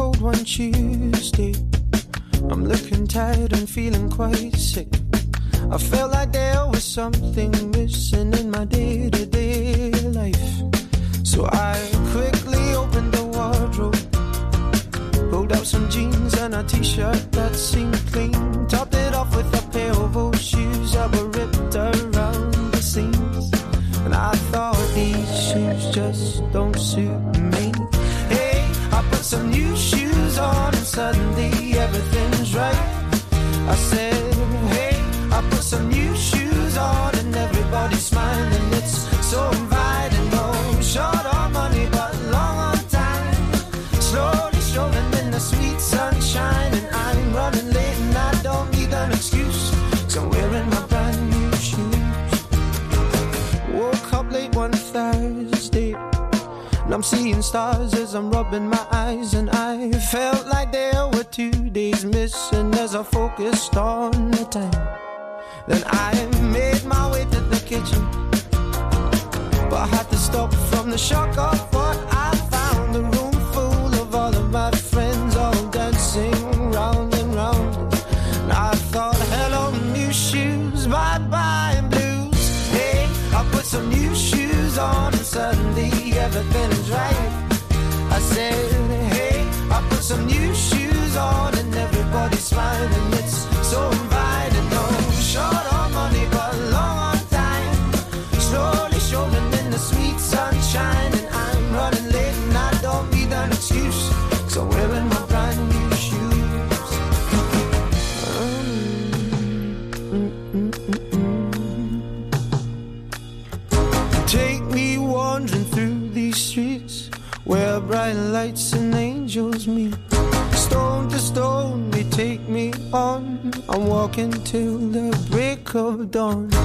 cold one Tuesday. I'm looking tired and feeling quite sick. I felt like there was something missing in my day to day life. So I quickly opened the wardrobe, pulled out some jeans and a t shirt that seemed stars as I'm rubbing my eyes, and I felt like there were two days missing as I focused on the time. Then I made my way to the kitchen, but I had to stop from the shock of what I found. A room full of all of my friends, all dancing round and round. And I thought, hello, new shoes, bye bye, and blues. Hey, I put some new shoes on, and suddenly everything's some new shoes on, and everybody's smiling. It's so dawn.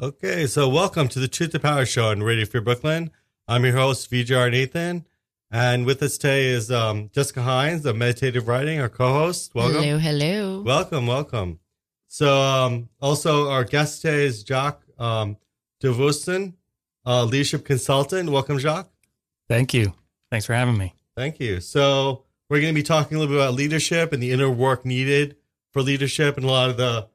Okay, so welcome to the Truth to Power Show on Radio Free Brooklyn. I'm your host, VJR Nathan. And with us today is um, Jessica Hines of Meditative Writing, our co-host. Welcome. Hello, hello. Welcome, welcome. So um, also our guest today is Jacques um, DeVusten, uh, leadership consultant. Welcome, Jacques. Thank you. Thanks for having me. Thank you. So we're going to be talking a little bit about leadership and the inner work needed for leadership and a lot of the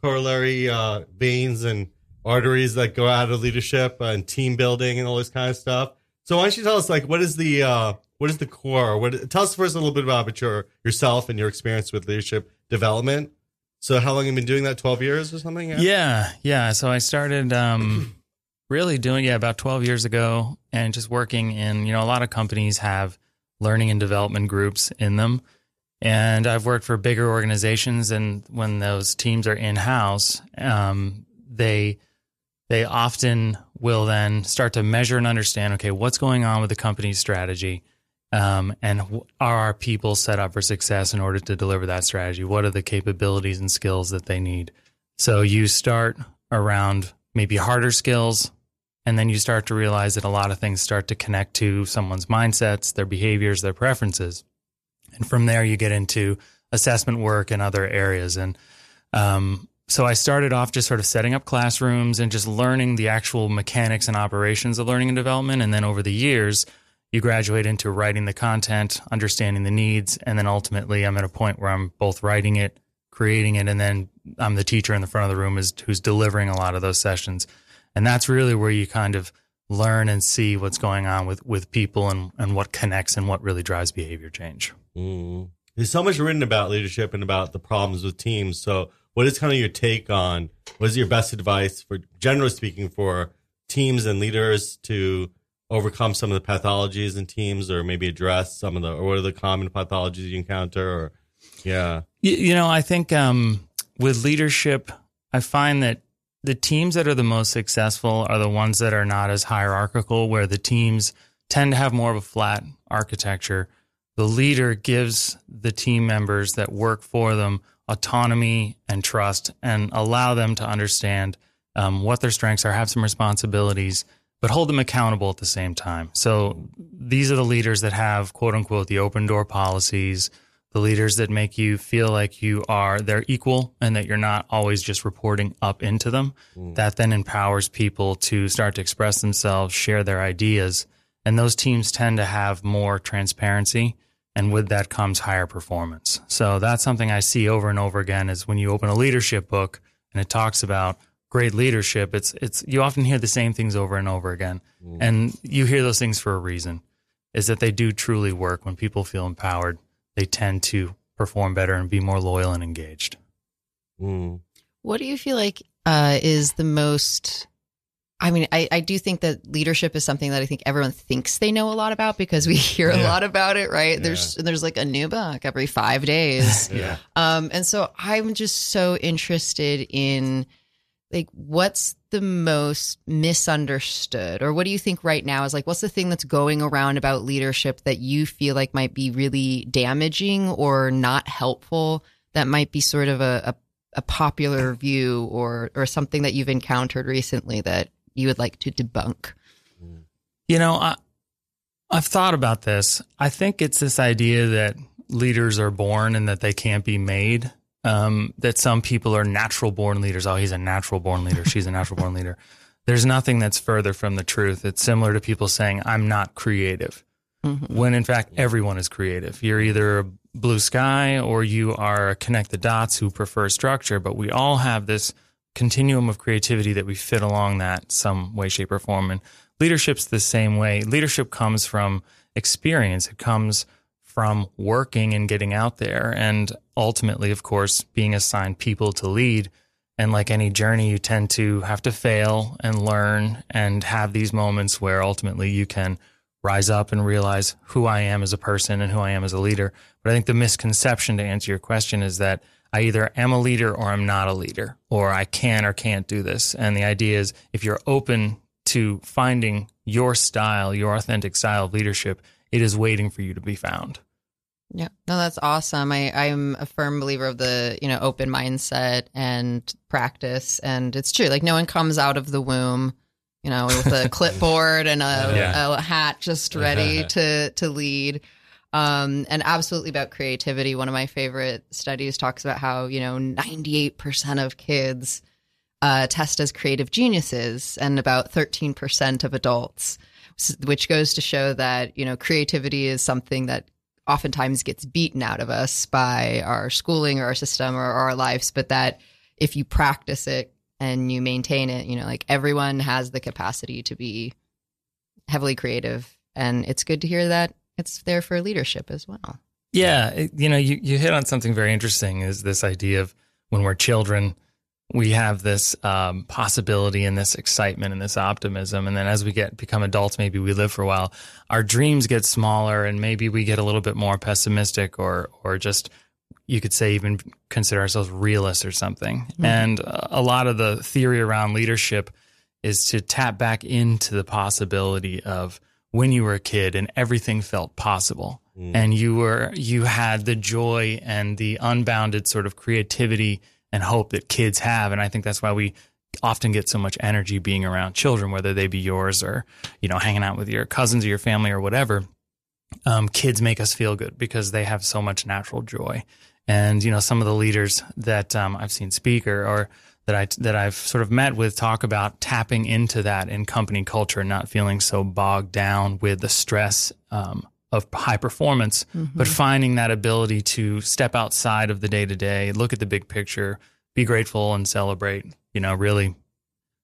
corollary uh, veins and arteries that go out of leadership and team building and all this kind of stuff. So why don't you tell us like what is the uh, what is the core? What tell us first a little bit about your yourself and your experience with leadership development. So how long have you been doing that? Twelve years or something? Yeah, yeah. So I started um, really doing it about 12 years ago and just working in, you know, a lot of companies have learning and development groups in them. And I've worked for bigger organizations, and when those teams are in house, um, they they often will then start to measure and understand, okay, what's going on with the company's strategy, um, and are our people set up for success in order to deliver that strategy? What are the capabilities and skills that they need? So you start around maybe harder skills, and then you start to realize that a lot of things start to connect to someone's mindsets, their behaviors, their preferences. And from there, you get into assessment work and other areas. And um, so I started off just sort of setting up classrooms and just learning the actual mechanics and operations of learning and development. And then over the years, you graduate into writing the content, understanding the needs, and then ultimately, I'm at a point where I'm both writing it, creating it, and then I'm the teacher in the front of the room is who's delivering a lot of those sessions. And that's really where you kind of learn and see what's going on with with people and and what connects and what really drives behavior change. Mm. There's so much written about leadership and about the problems with teams. So, what is kind of your take on what is your best advice for, generally speaking, for teams and leaders to overcome some of the pathologies in teams, or maybe address some of the, or what are the common pathologies you encounter? Or, yeah, you, you know, I think um, with leadership, I find that the teams that are the most successful are the ones that are not as hierarchical, where the teams tend to have more of a flat architecture. The leader gives the team members that work for them autonomy and trust and allow them to understand um, what their strengths are, have some responsibilities, but hold them accountable at the same time. So these are the leaders that have quote unquote the open door policies, the leaders that make you feel like you are they're equal and that you're not always just reporting up into them. Mm. That then empowers people to start to express themselves, share their ideas, and those teams tend to have more transparency and with that comes higher performance. So that's something I see over and over again is when you open a leadership book and it talks about great leadership, it's it's you often hear the same things over and over again. Mm. And you hear those things for a reason. Is that they do truly work when people feel empowered they tend to perform better and be more loyal and engaged. Mm. What do you feel like uh, is the most? I mean, I, I do think that leadership is something that I think everyone thinks they know a lot about because we hear yeah. a lot about it, right? Yeah. There's there's like a new book every five days. yeah. Um, and so I'm just so interested in like what's the most misunderstood or what do you think right now is like what's the thing that's going around about leadership that you feel like might be really damaging or not helpful that might be sort of a, a, a popular view or or something that you've encountered recently that you would like to debunk you know i i've thought about this i think it's this idea that leaders are born and that they can't be made um, that some people are natural born leaders. Oh, he's a natural born leader. She's a natural born leader. There's nothing that's further from the truth. It's similar to people saying, I'm not creative. Mm-hmm. When in fact, everyone is creative. You're either a blue sky or you are connect the dots who prefer structure, but we all have this continuum of creativity that we fit along that some way, shape, or form. And leadership's the same way. Leadership comes from experience. It comes from working and getting out there and ultimately of course being assigned people to lead and like any journey you tend to have to fail and learn and have these moments where ultimately you can rise up and realize who I am as a person and who I am as a leader but I think the misconception to answer your question is that I either am a leader or I'm not a leader or I can or can't do this and the idea is if you're open to finding your style your authentic style of leadership it is waiting for you to be found. Yeah, no, that's awesome. I, I'm a firm believer of the, you know, open mindset and practice. And it's true. Like no one comes out of the womb, you know, with a clipboard and a, yeah. a, hat just ready to, to lead. Um, and absolutely about creativity. One of my favorite studies talks about how, you know, 98% of kids uh, test as creative geniuses and about 13% of adults which goes to show that you know creativity is something that oftentimes gets beaten out of us by our schooling or our system or, or our lives but that if you practice it and you maintain it you know like everyone has the capacity to be heavily creative and it's good to hear that it's there for leadership as well yeah it, you know you, you hit on something very interesting is this idea of when we're children we have this um, possibility and this excitement and this optimism. And then as we get become adults, maybe we live for a while, our dreams get smaller and maybe we get a little bit more pessimistic or or just you could say even consider ourselves realists or something. Mm-hmm. And a lot of the theory around leadership is to tap back into the possibility of when you were a kid and everything felt possible. Mm. And you were you had the joy and the unbounded sort of creativity and hope that kids have. And I think that's why we often get so much energy being around children, whether they be yours or, you know, hanging out with your cousins or your family or whatever. Um, kids make us feel good because they have so much natural joy. And, you know, some of the leaders that um, I've seen speak or, or that I that I've sort of met with talk about tapping into that in company culture and not feeling so bogged down with the stress um, of high performance, mm-hmm. but finding that ability to step outside of the day to day, look at the big picture, be grateful and celebrate, you know, really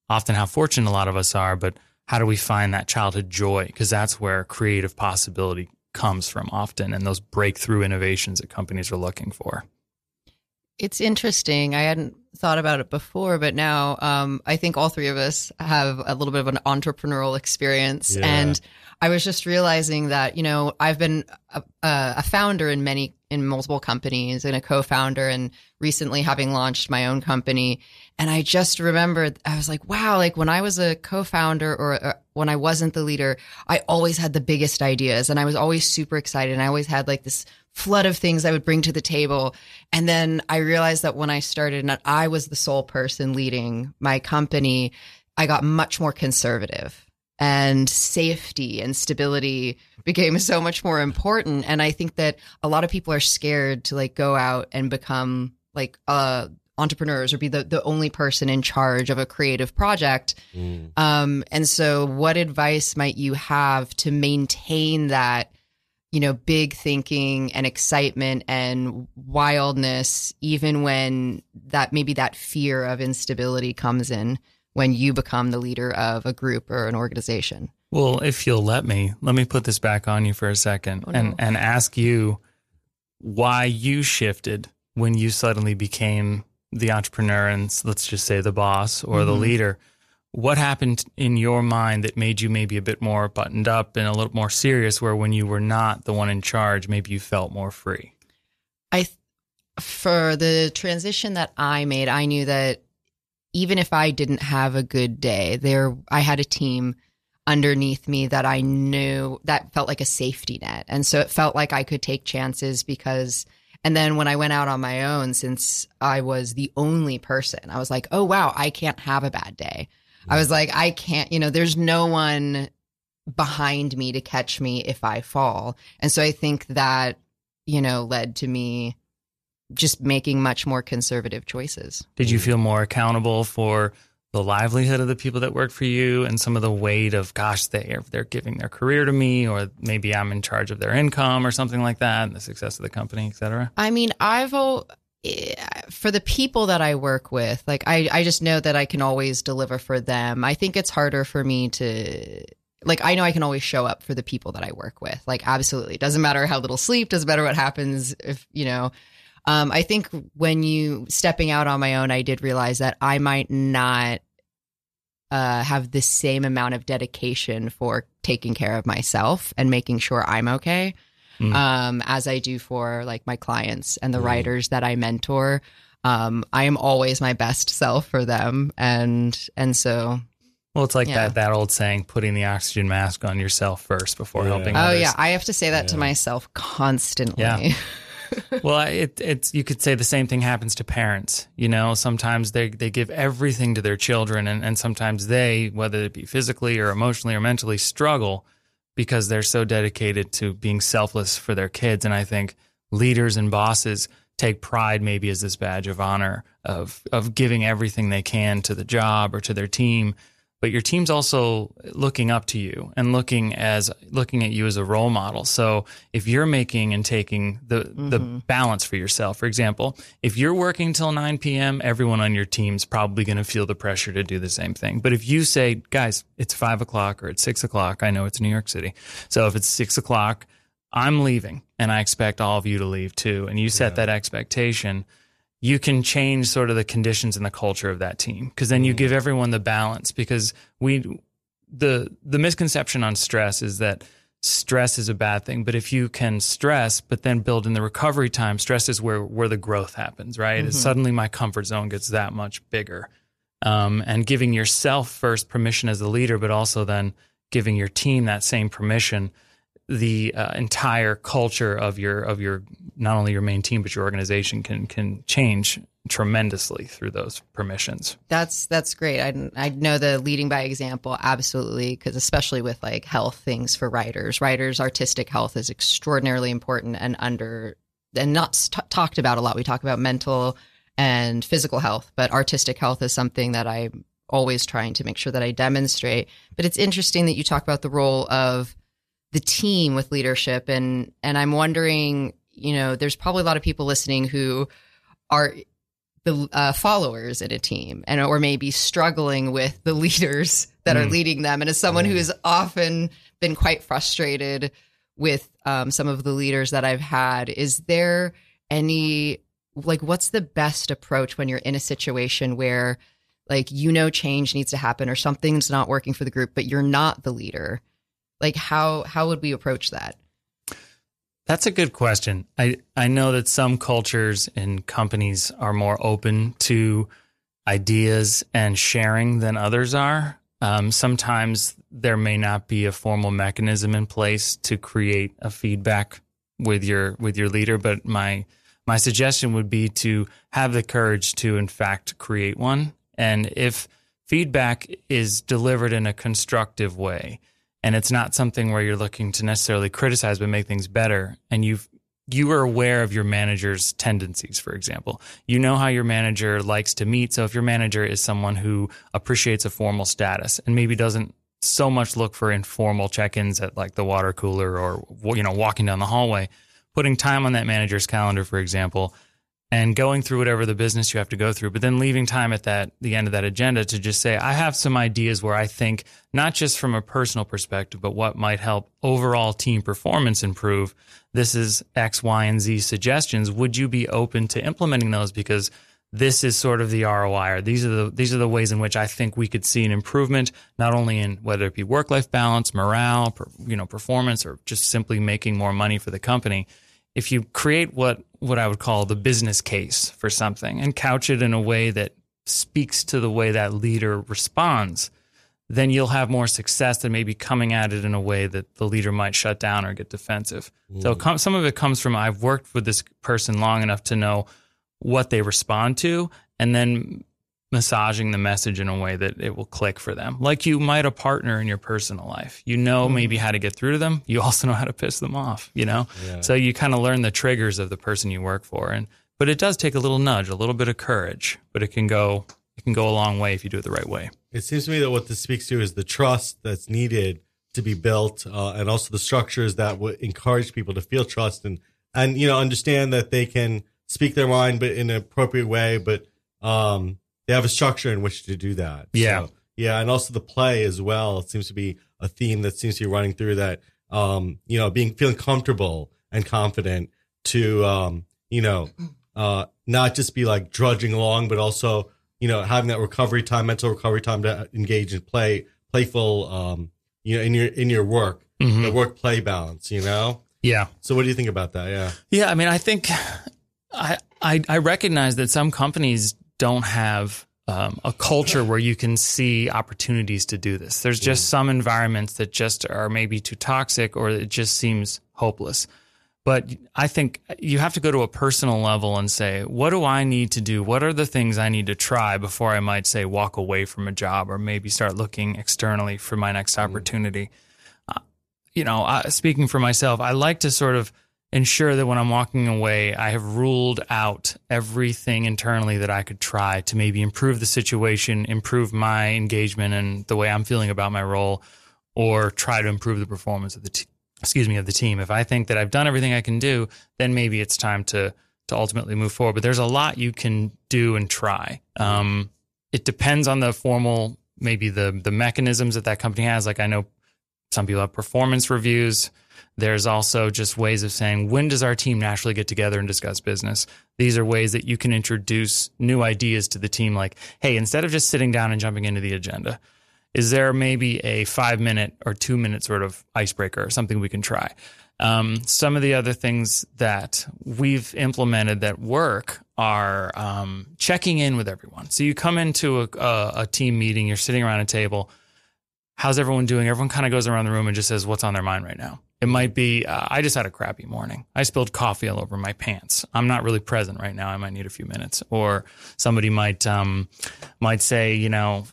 often how fortunate a lot of us are, but how do we find that childhood joy? Because that's where creative possibility comes from often and those breakthrough innovations that companies are looking for. It's interesting. I hadn't thought about it before, but now um, I think all three of us have a little bit of an entrepreneurial experience. Yeah. And I was just realizing that, you know, I've been a, a founder in many, in multiple companies and a co founder, and recently having launched my own company. And I just remembered, I was like, wow, like when I was a co founder or, or when I wasn't the leader, I always had the biggest ideas and I was always super excited. And I always had like this flood of things I would bring to the table. And then I realized that when I started and I was the sole person leading my company, I got much more conservative and safety and stability became so much more important. And I think that a lot of people are scared to like go out and become like uh entrepreneurs or be the, the only person in charge of a creative project. Mm. Um, and so what advice might you have to maintain that, you know, big thinking and excitement and wildness, even when that maybe that fear of instability comes in when you become the leader of a group or an organization? Well, if you'll let me, let me put this back on you for a second Oh, no. and, and ask you why you shifted when you suddenly became the entrepreneur and let's just say the boss or the Mhm. leader. What happened in your mind that made you maybe a bit more buttoned up and a little more serious, where when you were not the one in charge, maybe you felt more free? I th- for the transition that I made, I knew that even if I didn't have a good day, there I had a team underneath me that I knew that felt like a safety net. And so it felt like I could take chances because and then when I went out on my own since I was the only person, I was like, "Oh wow, I can't have a bad day." I was like, "I can't, you know, there's no one behind me to catch me if I fall." And so I think that you know, led to me just making much more conservative choices. Did you feel more accountable for the livelihood of the people that work for you and some of the weight of, gosh, they are, they're giving their career to me, or maybe I'm in charge of their income or something like that, and the success of the company, et cetera? I mean, I've eh, for the people that I work with, like I, I just know that I can always deliver for them. I think it's harder for me to like I know I can always show up for the people that I work with. Like absolutely. Doesn't matter how little sleep, doesn't matter what happens if, you know, um, I think when you stepping out on my own, I did realize that I might not uh, have the same amount of dedication for taking care of myself and making sure I'm okay Mm. um, as I do for like my clients and the Mm. writers that I mentor. Um, I am always my best self for them, and and so Well, it's like Yeah. that that old saying, putting the oxygen mask on yourself first before Yeah. helping oh others. yeah, I have to say that to myself constantly. Yeah. well, it, it's you could say the same thing happens to parents. You know, sometimes they they give everything to their children, and, and sometimes they, whether it be physically or emotionally or mentally, struggle because they're so dedicated to being selfless for their kids. And I think leaders and bosses take pride maybe as this badge of honor of of giving everything they can to the job or to their team but your team's also looking up to you and looking as looking at you as a role model. So if you're making and taking the the mm-hmm. balance for yourself, for example, if you're working till 9 p.m., everyone on your team's probably going to feel the pressure to do the same thing. But if you say, guys, it's five o'clock or it's six o'clock, I know it's New York City. So if it's six o'clock, I'm leaving and I expect all of you to leave too. And you set that expectation you can change sort of the conditions and the culture of that team because then you give everyone the balance because we the the misconception on stress is that stress is a bad thing but if you can stress but then build in the recovery time stress is where where the growth happens right? Mhm. Suddenly my comfort zone gets that much bigger. Um, and giving yourself first permission as a leader but also then giving your team that same permission the uh, entire culture of your of your not only your main team but your organization can can change tremendously through those permissions. That's that's great. I I know the leading by example absolutely because especially with like health things for writers, writers artistic health is extraordinarily important and under and not t- talked about a lot. We talk about mental and physical health, but artistic health is something that I'm always trying to make sure that I demonstrate. But it's interesting that you talk about the role of the team with leadership and and I'm wondering, you know, there's probably a lot of people listening who are the uh, followers in a team and or maybe struggling with the leaders that are Mm. leading them. And as someone who has often been quite frustrated with um, some of the leaders that I've had, is there any like what's the best approach when you're in a situation where like you know change needs to happen or something's not working for the group, but you're not the leader? Like how how would we approach that? That's a good question. I, I know that some cultures and companies are more open to ideas and sharing than others are. Um, sometimes there may not be a formal mechanism in place to create a feedback with your with your leader, but my my suggestion would be to have the courage to in fact create one. And if feedback is delivered in a constructive way, and it's not something where you're looking to necessarily criticize but make things better. And you've you are aware of your manager's tendencies for example. You know how your manager likes to meet. So if your manager is someone who appreciates a formal status and maybe doesn't so much look for informal check-ins at like the water cooler or you know walking down the hallway putting time on that manager's calendar for example and going through whatever the business you have to go through, but then leaving time at that the end of that agenda to just say, I have some ideas where I think not just from a personal perspective, but what might help overall team performance improve. This is X, Y, and Z suggestions. Would you be open to implementing those? Because this is sort of the ROI, or these are the these are the ways in which I think we could see an improvement, not only in whether it be work life balance, morale, per, you know, performance, or just simply making more money for the company if you create what what I would call the business case for something and couch it in a way that speaks to the way that leader responds, then you'll have more success than maybe coming at it in a way that the leader might shut down or get defensive. So mm. com- some of it comes from I've worked with this person long enough to know what they respond to and then massaging the message in a way that it will click for them. Like you might a partner in your personal life. You know maybe how to get through to them. You also know how to piss them off, you know? Yeah. So you kind of learn the triggers of the person you work for and but it does take a little nudge, a little bit of courage, but it can go it can go a long way if you do it the right way. It seems to me that what this speaks to is the trust that's needed to be built, uh, and also the structures that would encourage people to feel trust and and you know understand that they can speak their mind, but in an appropriate way. But um, they have a structure in which to do that. Yeah. So, yeah, and also the play as well. It seems to be a theme that seems to be running through that. Um, you know, being feeling comfortable and confident to um, you know, uh, not just be like drudging along, but also you know having that recovery time, mental recovery time to engage in play, playful, um, you know, in your in your work, the work play balance. You know. Yeah. So what do you think about that? Yeah. Yeah, I mean, I think I I, I recognize that some companies don't have um, a culture where you can see opportunities to do this. There's just some environments that just are maybe too toxic, or it just seems hopeless. But I think you have to go to a personal level and say, what do I need to do? What are the things I need to try before I might say walk away from a job or maybe start looking externally for my next opportunity? Uh, you know, speaking for myself, I like to sort of ensure that when I'm walking away, I have ruled out everything internally that I could try to maybe improve the situation, improve my engagement and the way I'm feeling about my role, or try to improve the performance of the te- excuse me of the team. If I think that I've done everything I can do, then maybe it's time to to ultimately move forward. But there's a lot you can do and try. Um, it depends on the formal, maybe the the mechanisms that that company has. Like I know some people have performance reviews. There's also just ways of saying when does our team naturally get together and discuss business. These are ways that you can introduce new ideas to the team. Like, hey, instead of just sitting down and jumping into the agenda, is there maybe a five minute or two minute sort of icebreaker or something we can try? Um, some of the other things that we've implemented that work are um, checking in with everyone. So you come into a, a, a team meeting, you're sitting around a table. How's everyone doing? Everyone kind of goes around the room and just says, What's on their mind right now? It might be, uh, I just had a crappy morning. I spilled coffee all over my pants. I'm not really present right now. I might need a few minutes. Or somebody might, um, might say, you know,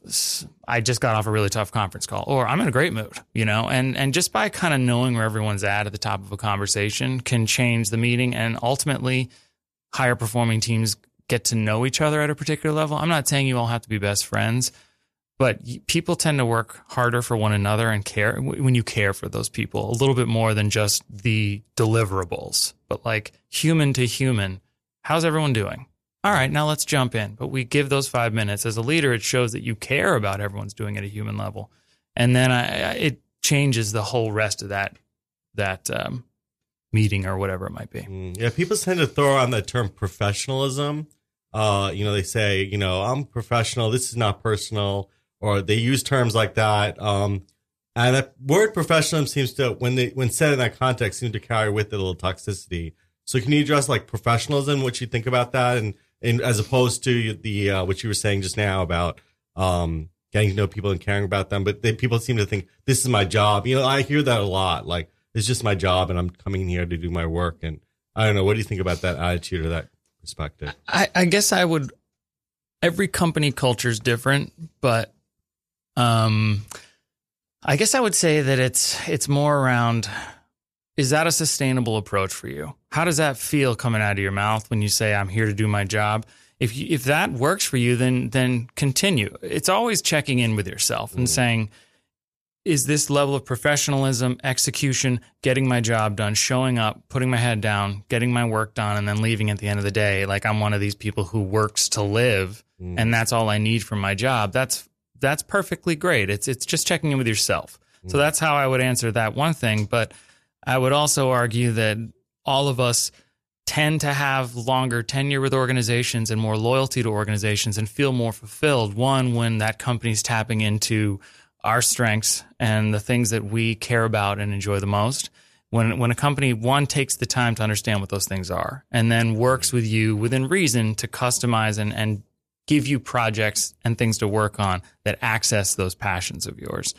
I just got off a really tough conference call, or I'm in a great mood, you know, and, and just by kind of knowing where everyone's at at the top of a conversation can change the meeting and ultimately higher performing teams get to know each other at a particular level. I'm not saying you all have to be best friends, but people tend to work harder for one another and care when you care for those people a little bit more than just the deliverables, but like human to human. How's everyone doing? All right, now let's jump in. But we give those five minutes. As a leader, it shows that you care about everyone's doing at a human level. and then I, I it changes the whole rest of that that um, meeting or whatever it might be. Mm, yeah, people tend to throw on that term professionalism. Uh, you know, they say, you know, I'm professional. This is not personal, or they use terms like that. Um, and that word professionalism seems to, when they when said in that context, seem to carry with it a little toxicity. So, can you address like professionalism? What you think about that, and and as opposed to the uh, what you were saying just now about um, getting to know people and caring about them, but they, people seem to think this is my job. You know, I hear that a lot. Like it's just my job, and I'm coming here to do my work. And I don't know. What do you think about that attitude or that perspective? I, I guess I would. Every company culture is different, but um, I guess I would say that it's it's more around. Is that a sustainable approach for you? How does that feel coming out of your mouth when you say, "I'm here to do my job"? If you, if that works for you, then then continue. It's always checking in with yourself and saying, is this level of professionalism, execution, getting my job done, showing up, putting my head down, getting my work done, and then leaving at the end of the day. Like I'm one of these people who works to live, Mm. and that's all I need from my job. That's that's perfectly great. It's it's just checking in with yourself. So that's how I would answer that one thing. But I would also argue that all of us tend to have longer tenure with organizations and more loyalty to organizations and feel more fulfilled. One, when that company's tapping into our strengths and the things that we care about and enjoy the most. When when a company one takes the time to understand what those things are and then works with you within reason to customize and, and give you projects and things to work on that access those passions of yours.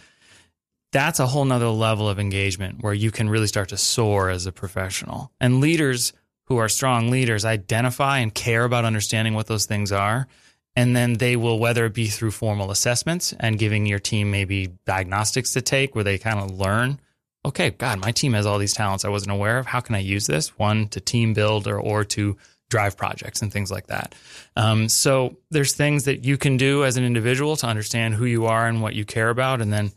That's a whole nother level of engagement where you can really start to soar as a professional. And leaders who are strong leaders identify and care about understanding what those things are and then they will whether it be through formal assessments and giving your team maybe diagnostics to take where they kind of learn okay god my team has all these talents i wasn't aware of how can i use this one to team build or, or to drive projects and things like that um, so there's things that you can do as an individual to understand who you are and what you care about and then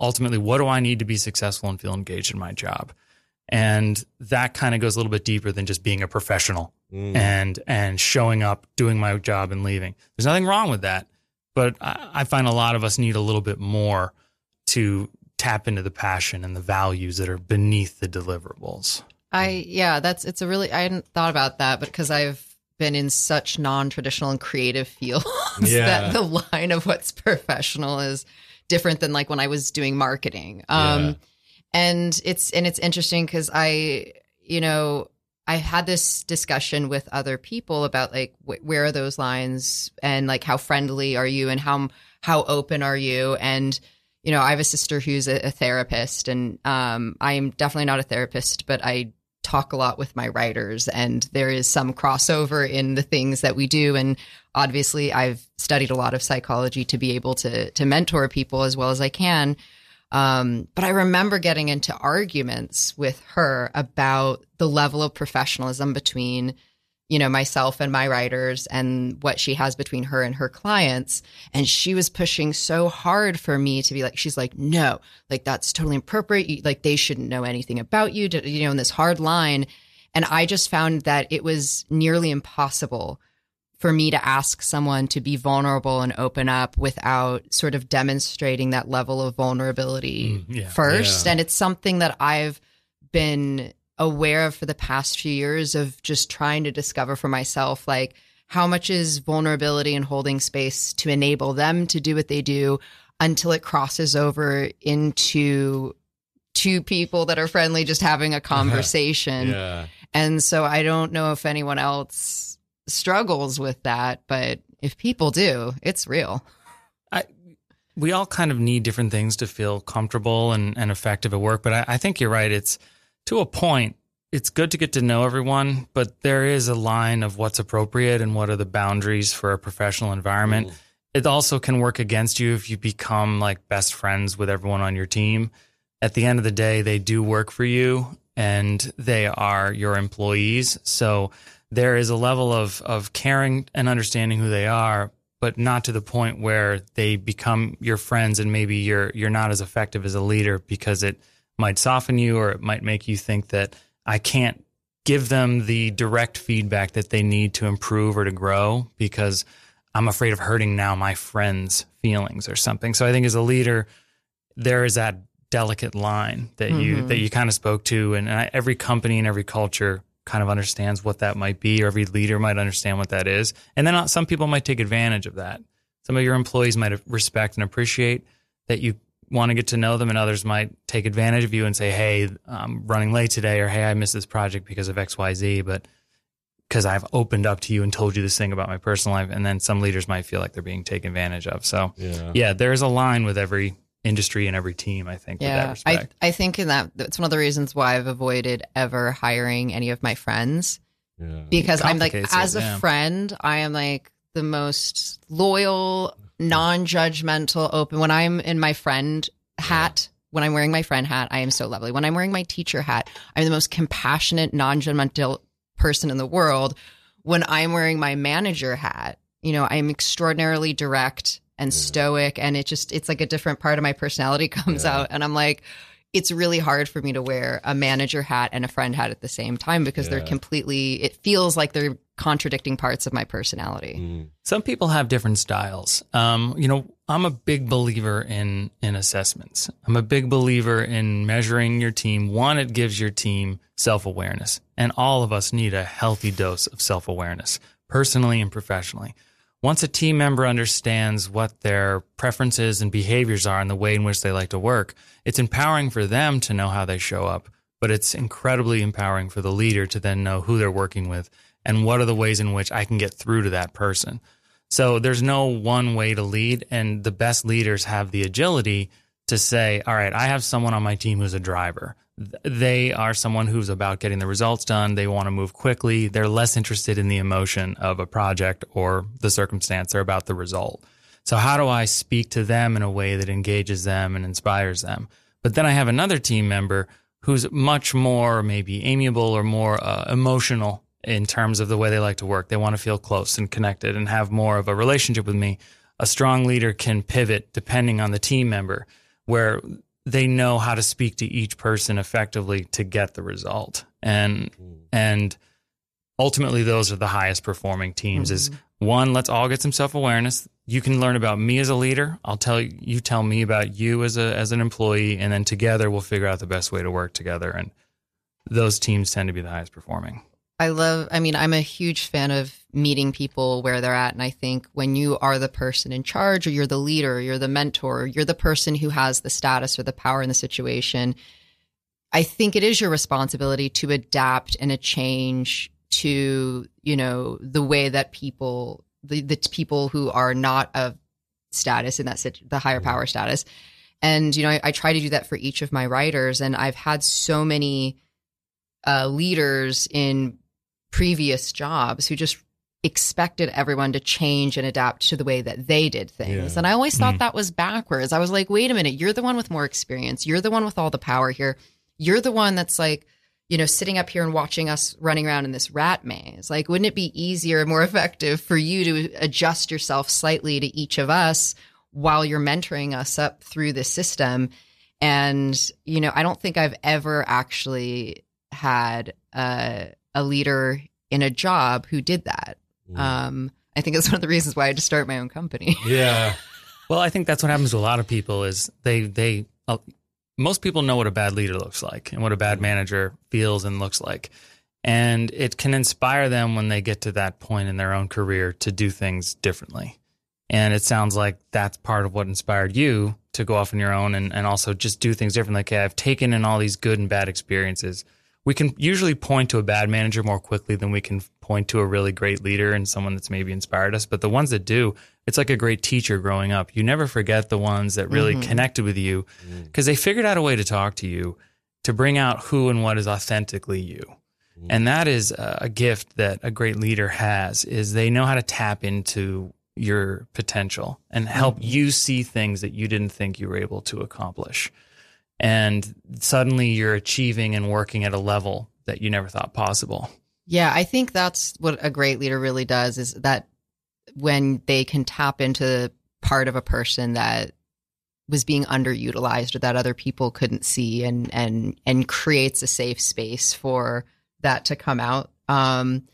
ultimately what do i need to be successful and feel engaged in my job and that kind of goes a little bit deeper than just being a professional Mm. and and showing up, doing my job, and leaving. There's nothing wrong with that, but I, I find a lot of us need a little bit more to tap into the passion and the values that are beneath the deliverables. I yeah, that's it's a really I hadn't thought about that, but because I've been in such non-traditional and creative fields Yeah. that the line of what's professional is different than like when I was doing marketing. Um Yeah. and it's and it's interesting cuz I you know I had this discussion with other people about like wh- where are those lines and like how friendly are you and how how open are you and you know I have a sister who's a, a therapist and um I am definitely not a therapist but I talk a lot with my writers and there is some crossover in the things that we do. And obviously I've studied a lot of psychology to be able to to mentor people as well as I can. Um, but I remember getting into arguments with her about the level of professionalism between, you know, myself and my writers and what she has between her and her clients. And she was pushing so hard for me to be like, she's like, no, like that's totally inappropriate. You- Like they shouldn't know anything about you, to, you know, in this hard line. And I just found that it was nearly impossible for me to ask someone to be vulnerable and open up without sort of demonstrating that level of vulnerability Mm, yeah. first. Yeah. And it's something that I've been aware of for the past few years of just trying to discover for myself, like how much is vulnerability and holding space to enable them to do what they do until it crosses over into two people that are friendly, just having a conversation. yeah. And so I don't know if anyone else struggles with that, but if people do, it's real. I, we all kind of need different things to feel comfortable and, and effective at work. But I, I think you're right. It's to a point, it's good to get to know everyone, but there is a line of what's appropriate and what are the boundaries for a professional environment. Mm. It also can work against you if you become like best friends with everyone on your team. At the end of the day, they do work for you and they are your employees. So there is a level of, of caring and understanding who they are, but not to the point where they become your friends and maybe you're you're not as effective as a leader because it might soften you or it might make you think that I can't give them the direct feedback that they need to improve or to grow because I'm afraid of hurting now my friends' feelings or something. So I think as a leader, there is that delicate line that you Mhm. that you kind of spoke to, and, I, every company and every culture kind of understands what that might be, or every leader might understand what that is, and then uh, some people might take advantage of that. Some of your employees might respect and appreciate that you want to get to know them, and others might take advantage of you and say, "Hey, I'm running late today," or "Hey, I missed this project because of X, Y, Z," but because I've opened up to you and told you this thing about my personal life, and then some leaders might feel like they're being taken advantage of. So, Yeah. yeah, there's a line with every industry and every team. I think with that Yeah, I. I think in that that's one of the reasons why I've avoided ever hiring any of my friends Yeah. because I'm like complicates it, as a yeah. friend, I am like the most loyal, non-judgmental, open. When I'm in my friend hat, when I'm wearing my friend hat, I am so lovely. When I'm wearing my teacher hat, I'm the most compassionate, non-judgmental person in the world. When I'm wearing my manager hat, you know, I'm extraordinarily direct and stoic and it just it's like a different part of my personality comes Yeah. out and I'm like it's really hard for me to wear a manager hat and a friend hat at the same time because they're completely it feels like they're contradicting parts of my personality. Mm. Some people have different styles. Um, you know, I'm a big believer in in assessments. I'm a big believer in measuring your team. One, it gives your team self awareness, and all of us need a healthy dose of self awareness, personally and professionally. Once a team member understands what their preferences and behaviors are and the way in which they like to work, it's empowering for them to know how they show up, but it's incredibly empowering for the leader to then know who they're working with and what are the ways in which I can get through to that person. So there's no one way to lead, and the best leaders have the agility to say, all right, I have someone on my team who's a driver. They are someone who's about getting the results done. They want to move quickly. They're less interested in the emotion of a project or the circumstance. They're about the result. So how do I speak to them in a way that engages them and inspires them? But then I have another team member who's much more maybe amiable or more uh, emotional in terms of the way they like to work. They want to feel close and connected and have more of a relationship with me. A strong leader can pivot depending on the team member where they know how to speak to each person effectively to get the result. And mm. and ultimately those are the highest performing teams is mm-hmm. one let's all get some self-awareness you can learn about me as a leader i'll tell you you tell me about you as a as an employee and then together we'll figure out the best way to work together and those teams tend to be the highest performing I love, I mean, I'm a huge fan of meeting people where they're at. And I think when you are the person in charge, or you're the leader, or you're the mentor, or you're the person who has the status or the power in the situation, I think it is your responsibility to adapt and to change to, you know, the way that people, the, the people who are not of status in that, sit- the higher power status. And, you know, I, I try to do that for each of my writers. And I've had so many uh, leaders in previous jobs who just expected everyone to change and adapt to the way that they did things. Yeah. And I always thought Mm. that was backwards. I was like, wait a minute, you're the one with more experience. You're the one with all the power here. You're the one that's like, you know, sitting up here and watching us running around in this rat maze. Like, wouldn't it be easier and more effective for you to adjust yourself slightly to each of us while you're mentoring us up through the system? And, you know, I don't think I've ever actually had uh, a leader in a job who did that. Mm. Um, I think it's one of the reasons why I had to start my own company. yeah. well i think that's what happens to a lot of people is they they uh, most people know what a bad leader looks like and what a bad manager feels and looks like and it can inspire them when they get to that point in their own career to do things differently and it sounds like that's part of what inspired you to go off on your own and, and also just do things differently like okay, i've taken in all these good and bad experiences we can usually point to a bad manager more quickly than we can point to a really great leader and someone that's maybe inspired us. But the ones that do it's like a great teacher growing up. You never forget the ones that really Mhm. connected with you mm. because they figured out a way to talk to you to bring out who and what is authentically you. Mm. And that is a a gift that a great leader has is they know how to tap into your potential and help mm. you see things that you didn't think you were able to accomplish and suddenly you're achieving and working at a level that you never thought possible Yeah, I think that's what a great leader really does is that when they can tap into part of a person that was being underutilized or that other people couldn't see and and and creates a safe space for that to come out. Um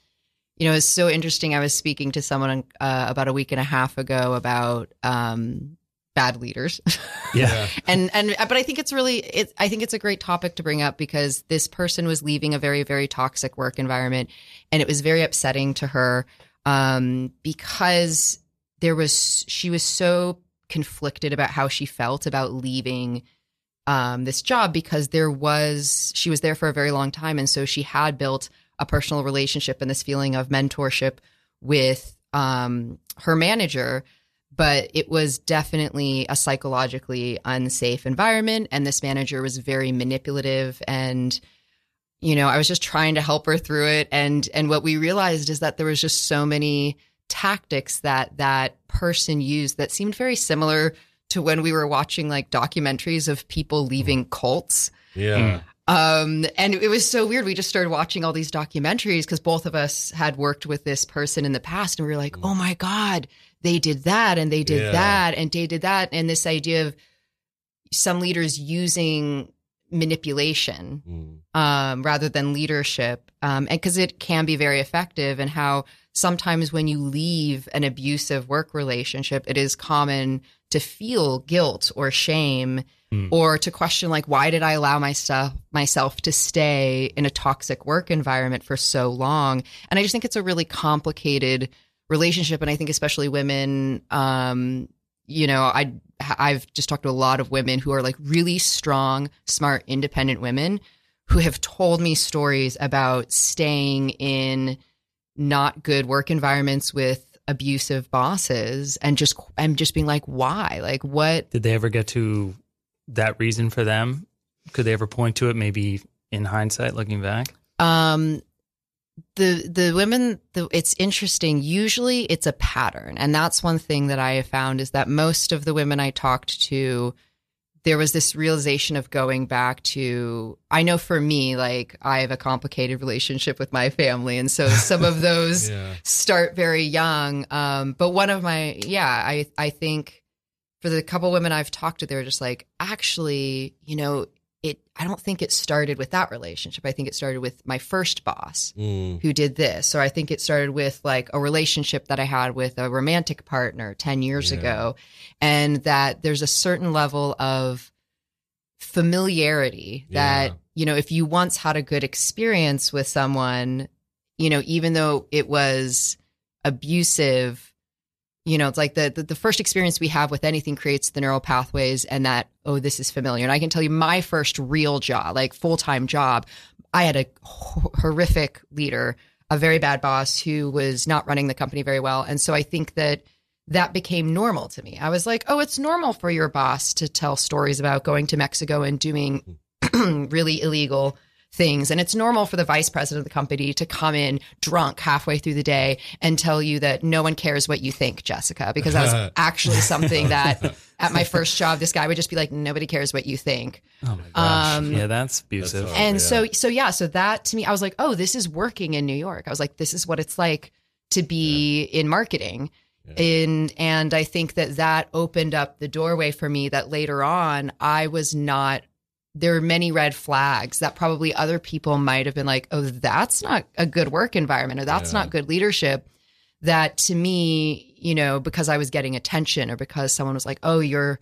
you know, it's so interesting. I was speaking to someone uh, about a week and a half ago about um bad leaders. Yeah. and and but I think it's really it I think it's a great topic to bring up because this person was leaving a very very toxic work environment and it was very upsetting to her um because there was she was so conflicted about how she felt about leaving um this job because there was she was there for a very long time and so she had built a personal relationship and this feeling of mentorship with um her manager but it was definitely a psychologically unsafe environment and this manager was very manipulative and you know i was just trying to help her through it and and what we realized is that there was just so many tactics that that person used that seemed very similar to when we were watching like documentaries of people leaving cults Yeah. um, and it was so weird. We just started watching all these documentaries because both of us had worked with this person in the past, and we were like, "Oh my god, they did that, and they did Yeah. that, and they did that," and this idea of some leaders using manipulation Mm. um, rather than leadership, um, and because it can be very effective, and how sometimes when you leave an abusive work relationship, it is common to feel guilt or shame, Hmm. or to question like, why did I allow myself myself to stay in a toxic work environment for so long? And I just think it's a really complicated relationship, and I think especially women. Um, you know, I I've just talked to a lot of women who are like really strong, smart, independent women who have told me stories about staying in not good work environments with abusive bosses and just I'm just being like why like what Did they ever get to that reason for them? Could they ever point to it maybe in hindsight looking back? um the the women the, it's interesting usually it's a pattern and that's one thing that i have found is that most of the women i talked to there was this realization of going back to i know for me like i have a complicated relationship with my family and so some of those Yeah. start very young. Um, but one of my, yeah, I, I think for the couple women I've talked to, they're just like, actually, you know, it, I don't think it started with that relationship. I think it started with my first boss Mm. who did this. Or I think it started with like a relationship that I had with a romantic partner 10 years Yeah. ago. And that there's a certain level of familiarity that, Yeah. you know, if you once had a good experience with someone, you know, even though it was abusive, you know, it's like the, the the first experience we have with anything creates the neural pathways and that, oh, this is familiar. And I can tell you my first real job, like full-time job, I had a horrific leader, a very bad boss who was not running the company very well. And so I think that that became normal to me. I was like, oh, it's normal for your boss to tell stories about going to Mexico and doing mm-hmm. really illegal things. And it's normal for the vice president of the company to come in drunk halfway through the day and tell you that no one cares what you think, Jessica, because that was actually something that at my first job, this guy would just be like, nobody cares what you think. Oh my gosh. Um, yeah, that's abusive. That's and yeah. so so yeah so that to me i was like oh this is working in new york i was like this is what it's like to be in marketing in and i think that that opened up the doorway for me that later on i was not there were many red flags that probably other people might have been like oh that's not a good work environment or that's Yeah. not good leadership. That to me you know because i was getting attention or because someone was like oh you're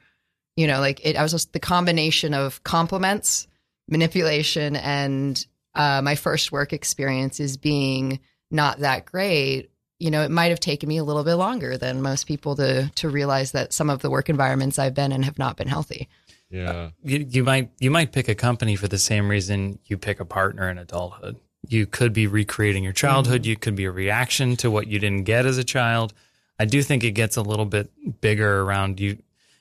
you know like it i was just the combination of compliments manipulation and uh, my first work experience is being not that great. You know it might have taken me a little bit longer than most people to to realize that some of the work environments i've been in have not been healthy Yeah. you, you might you might pick a company for the same reason you pick a partner in adulthood. You could be recreating your childhood. Mm-hmm. You could be a reaction to what you didn't get as a child. I do think it gets a little bit bigger around you.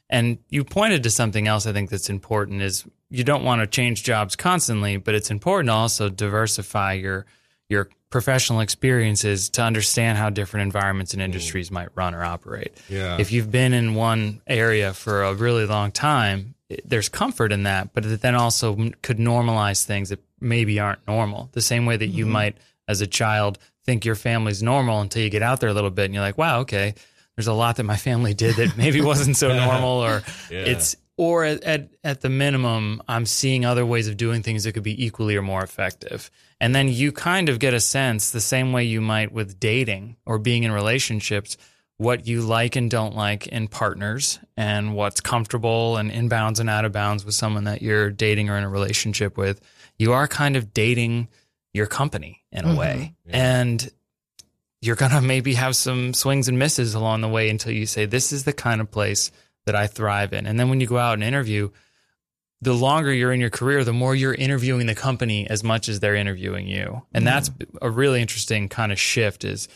And you pointed to something else I think that's important is you don't want to change jobs constantly, but it's important to also diversify your your professional experiences to understand how different environments and industries mm. might run or operate Yeah. if you've been in one area for a really long time, there's comfort in that, but it then also could normalize things that maybe aren't normal. The same way that you mm-hmm. might, as a child, think your family's normal until you get out there a little bit and you're like, wow, okay, there's a lot that my family did that maybe wasn't so normal, or Yeah. it's, or at, at, at the minimum, I'm seeing other ways of doing things that could be equally or more effective. And then you kind of get a sense the same way you might with dating or being in relationships what you like and don't like in partners and what's comfortable and inbounds and out of bounds with someone that you're dating or in a relationship with, you are kind of dating your company in a Mhm. way. Yeah. And you're going to maybe have some swings and misses along the way until you say, this is the kind of place that I thrive in. And then when you go out and interview, the longer you're in your career, the more you're interviewing the company as much as they're interviewing you. And that's a really interesting kind of shift is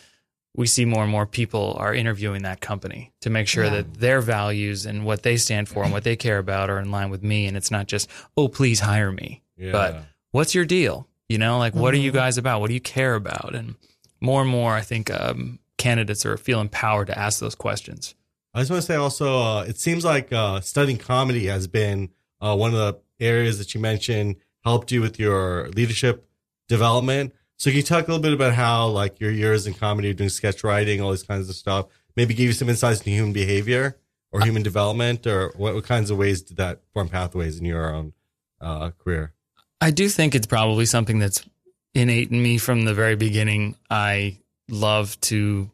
we see more and more people are interviewing that company to make sure Yeah. that their values and what they stand for and what they care about are in line with me. And it's not just, oh, please hire me. Yeah. But what's your deal? You know, like what are you Mhm. guys about? What do you care about? And more and more, I think um, candidates are feel empowered to ask those questions. I just want to say also, uh, it seems like uh, studying comedy has been uh, one of the areas that you mentioned helped you with your leadership development. So can you talk a little bit about how like your years in comedy, doing sketch writing, all these kinds of stuff, maybe give you some insights into human behavior or human development, or what, what kinds of ways did that form pathways in your own uh, career? I do think it's probably something that's innate in me from the very beginning. I love to,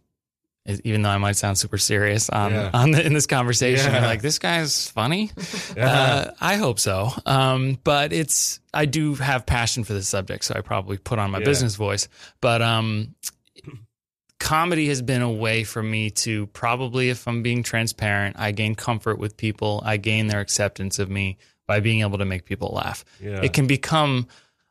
even though I might sound super serious on, Yeah. on the, in this conversation, Yeah. like this guy's funny. Yeah. Uh, I hope so. Um, but it's I do have passion for this subject, so I probably put on my business voice. But um, comedy has been a way for me to probably, if I'm being transparent, I gain comfort with people. I gain their acceptance of me by being able to make people laugh. yeah. It can become.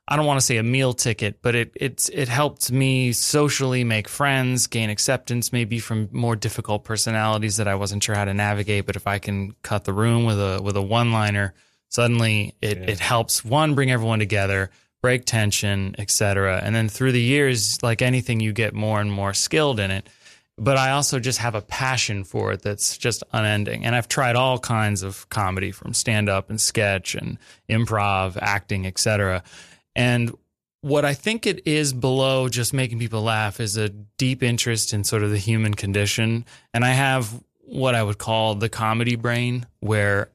I don't want to say a meal ticket, but it it's it helped me socially make friends, gain acceptance, maybe from more difficult personalities that I wasn't sure how to navigate. But if I can cut the room with a with a one liner, suddenly it Yeah. it helps one bring everyone together, break tension, etc. And then through the years, like anything, you get more and more skilled in it. But I also just have a passion for it that's just unending. And I've tried all kinds of comedy from stand up and sketch and improv, acting, etc. And what I think it is below just making people laugh is a deep interest in sort of the human condition. And I have what I would call the comedy brain, where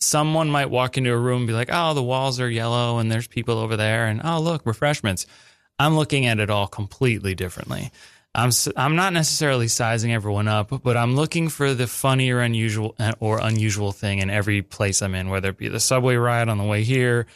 someone might walk into a room and be like, oh, the walls are yellow and there's people over there. And oh, look, refreshments. I'm looking at it all completely differently. I'm I'm not necessarily sizing everyone up, but I'm looking for the funny or unusual or unusual thing in every place I'm in, whether it be the subway ride on the way here,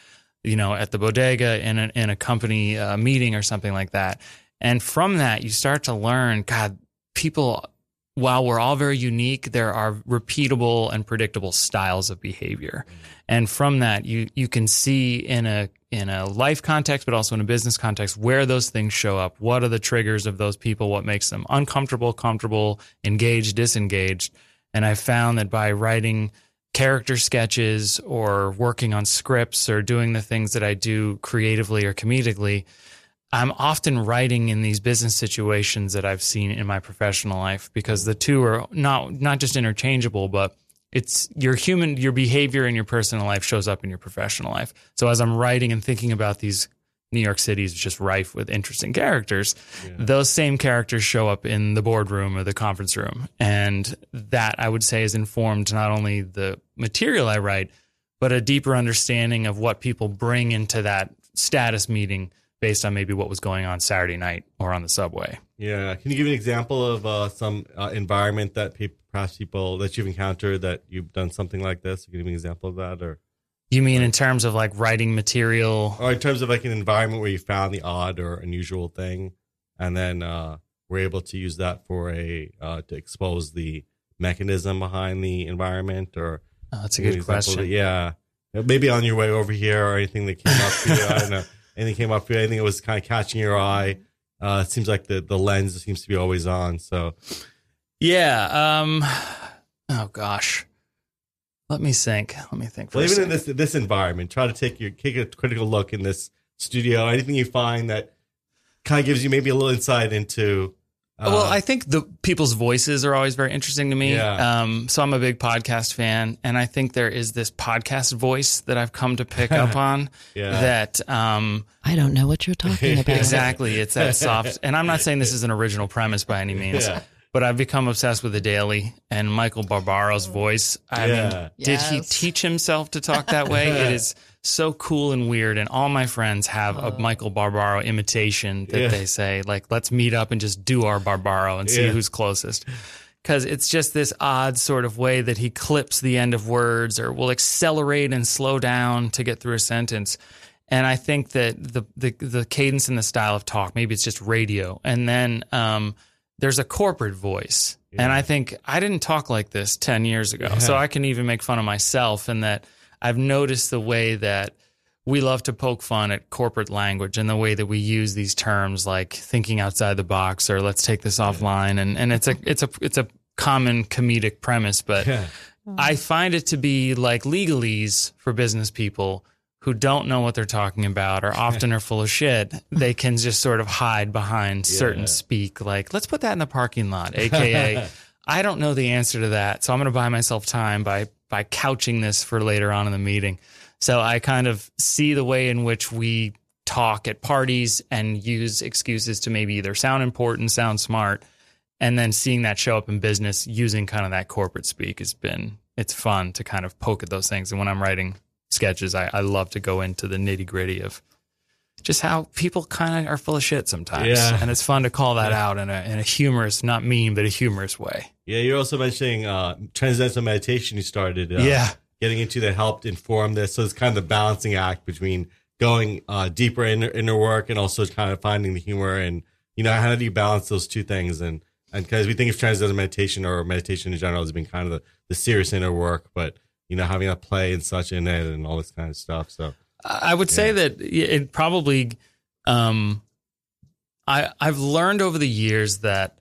you know, at the bodega in a, in a company uh, meeting or something like that. And from that, you start to learn, God, people, while we're all very unique, there are repeatable and predictable styles of behavior. And from that, you you can see in a in a life context, but also in a business context, where those things show up. What are the triggers of those people? What makes them uncomfortable, comfortable, engaged, disengaged? And I found that by writing character sketches or working on scripts or doing the things that I do creatively or comedically, I'm often writing in these business situations that I've seen in my professional life because the two are not not just interchangeable, but it's your human your behavior in your personal life shows up in your professional life. So as I'm writing and thinking about these New York City is just rife with interesting characters. Those same characters show up in the boardroom or the conference room. And that I would say is informed not only the material I write, but a deeper understanding of what people bring into that status meeting based on maybe what was going on Saturday night or on the subway. Yeah. Can you give an example of uh, some uh, environment that people, perhaps people that you've encountered that you've done something like this? Can you give me an example of that, or You mean in terms of like writing material? or in terms of like an environment where you found the odd or unusual thing, and then uh, we're able to use that for a uh, to expose the mechanism behind the environment, or Oh, that's a good example question. Yeah, maybe on your way over here or anything that came up for you. I don't know. Anything came up for you? Anything that was kind of catching your eye? Uh, it seems like the the lens seems to be always on. So Yeah. Um, oh gosh. Let me think. Let me think. For Well, a even in this this environment, try to take your take a critical look in this studio. Anything you find that kind of gives you maybe a little insight into. Uh, well, I think the people's voices are always very interesting to me. Yeah. Um, so I'm a big podcast fan, and I think there is this podcast voice that I've come to pick up on. Yeah. That um, I don't know what you're talking about. exactly, it's that soft. And I'm not saying this is an original premise by any means, Yeah. But I've become obsessed with the Daily and Michael Barbaro's voice. I Yeah. mean, did he teach himself to talk that way? it is so cool and weird. And all my friends have a Michael Barbaro imitation that Yeah. they say, like, let's meet up and just do our Barbaro and see Yeah. who's closest. because it's just this odd sort of way that he clips the end of words or will accelerate and slow down to get through a sentence. And I think that the the, the cadence and the style of talk, maybe it's just radio, and then um, there's a corporate voice. And I think I didn't talk like this ten years ago, so I can even make fun of myself. And that I've noticed the way that we love to poke fun at corporate language and the way that we use these terms like thinking outside the box or let's take this offline and and it's a it's a it's a common comedic premise but Yeah. I find it to be like legalese for business people who don't know what they're talking about or often are full of shit. They can just sort of hide behind certain speak like let's put that in the parking lot aka I don't know the answer to that so I'm going to buy myself time by by couching this for later on in the meeting. So I kind of see the way in which we talk at parties and use excuses to maybe either sound important, sound smart, and then seeing that show up in business using kind of that corporate speak has been it's fun to kind of poke at those things. And when I'm writing sketches, I, I love to go into the nitty gritty of just how people kind of are full of shit sometimes. Yeah. And it's fun to call that out in a in a humorous, not mean, but a humorous way. Yeah, you're also mentioning uh, transcendental meditation. You started, uh, yeah. getting into that helped inform this. So it's kind of the balancing act between going uh, deeper in inner work and also kind of finding the humor and you know how do you balance those two things and and because we think of transcendental meditation or meditation in general as being kind of the, the serious inner work, but you know having a play and such in it and all this kind of stuff. So I would say that it probably, um, I I've learned over the years that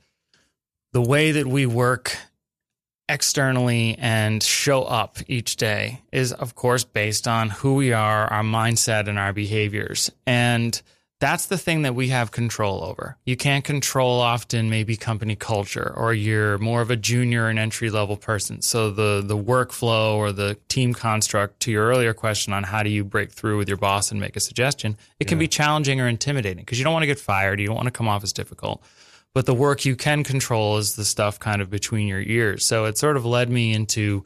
the way that we work externally and show up each day is, of course, based on who we are, our mindset, and our behaviors. And that's the thing that we have control over. You can't control often maybe company culture or you're more of a junior and entry level person. So the the workflow or the team construct to your earlier question on how do you break through with your boss and make a suggestion, it can be challenging or intimidating because you don't want to get fired, you don't want to come off as difficult. But the work you can control is the stuff kind of between your ears. So it sort of led me into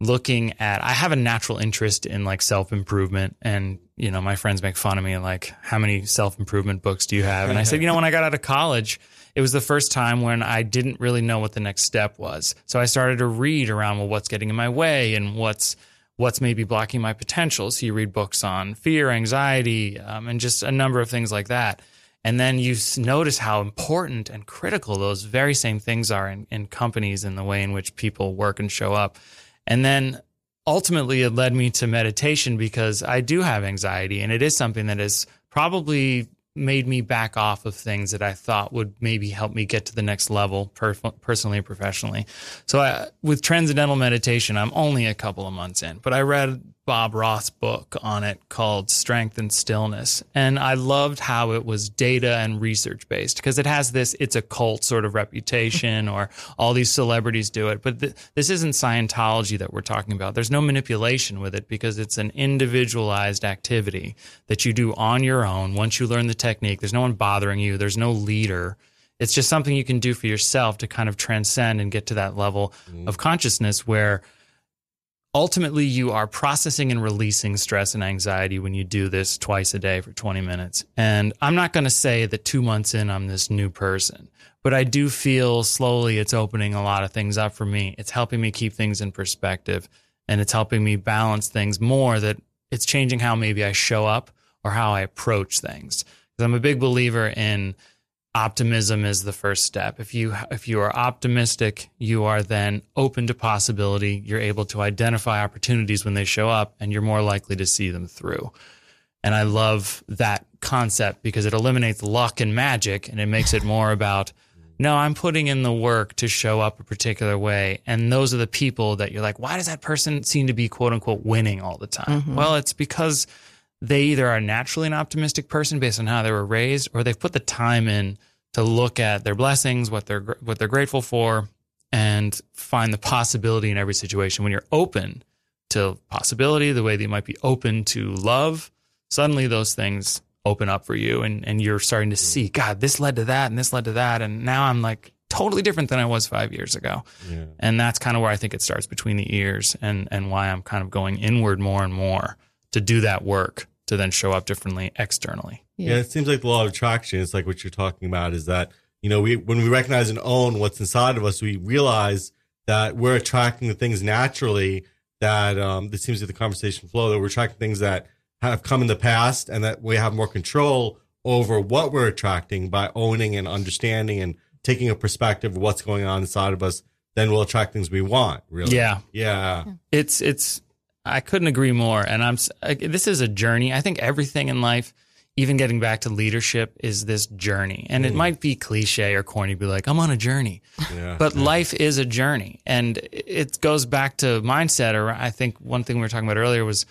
looking at I have a natural interest in like self improvement and you know my friends make fun of me like how many self improvement books do you have? And I said you know when I got out of college it was the first time when I didn't really know what the next step was. So I started to read around well what's getting in my way and what's what's maybe blocking my potential so you read books on fear anxiety um, and just a number of things like that. And then you notice how important and critical those very same things are in, in companies and the way in which people work and show up. And then ultimately it led me to meditation because I do have anxiety and it is something that has probably made me back off of things that I thought would maybe help me get to the next level per- personally and professionally. So I, with transcendental meditation, I'm only a couple of months in, but I read Bob Roth's book on it called Strength in Stillness. And I loved how it was data and research based because it has this, it's a cult sort of reputation or all these celebrities do it. But th- this isn't Scientology that we're talking about. There's no manipulation with it because it's an individualized activity that you do on your own. Once you learn the technique, there's no one bothering you, there's no leader. It's just something you can do for yourself to kind of transcend and get to that level mm-hmm. of consciousness where ultimately you are processing and releasing stress and anxiety when you do this twice a day for 20 minutes. And I'm not going to say that two months in, I'm this new person, but I do feel slowly it's opening a lot of things up for me. It's helping me keep things in perspective and it's helping me balance things more that it's changing how maybe I show up or how I approach things. Because I'm a big believer in optimism is the first step. If you if you are optimistic, you are then open to possibility. You're able to identify opportunities when they show up and you're more likely to see them through. And I love that concept because it eliminates luck and magic and it makes it more about no, I'm putting in the work to show up a particular way. And those are the people that you're like, why does that person seem to be quote unquote winning all the time? Mm-hmm. Well, it's because they either are naturally an optimistic person based on how they were raised, or they've put the time in to look at their blessings, what they're what they're grateful for, and find the possibility in every situation. When you're open to possibility, the way that you might be open to love, suddenly those things open up for you, and and you're starting to see, mm. God, this led to that, and this led to that, and now I'm like totally different than I was five years ago. Yeah. And that's kind of where I think it starts between the ears, and and why I'm kind of going inward more and more to do that work to then show up differently externally. Yeah, it seems like the law of attraction. It's like what you're talking about is that you know, we when we recognize and own what's inside of us, we realize that we're attracting the things naturally that um, this seems to be the conversation flow that we're attracting things that have come in the past and that we have more control over what we're attracting by owning and understanding and taking a perspective of what's going on inside of us then we'll attract things we want really Yeah. yeah it's it's I couldn't agree more and I'm this is a journey. I think everything in life even getting back to leadership is this journey. And it mm. might be cliche or corny to be like I'm on a journey. yeah But life is a journey and it goes back to mindset or I think one thing we were talking about earlier was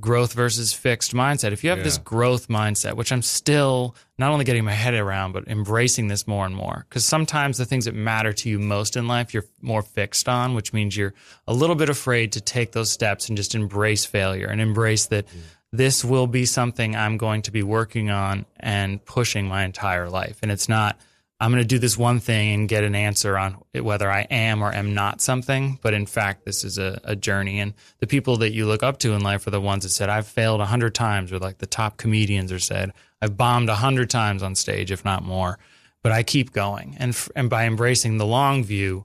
growth versus fixed mindset. If you have this growth mindset, which I'm still not only getting my head around, but embracing this more and more, because sometimes the things that matter to you most in life, you're more fixed on, which means you're a little bit afraid to take those steps and just embrace failure and embrace that this will be something I'm going to be working on and pushing my entire life. And it's not, I'm going to do this one thing and get an answer on whether I am or am not something. But in fact, this is a, a journey. And the people that you look up to in life are the ones that said, I've failed a hundred times, or like the top comedians are said, I've bombed a hundred times on stage, if not more, but I keep going. And, f- and by embracing the long view,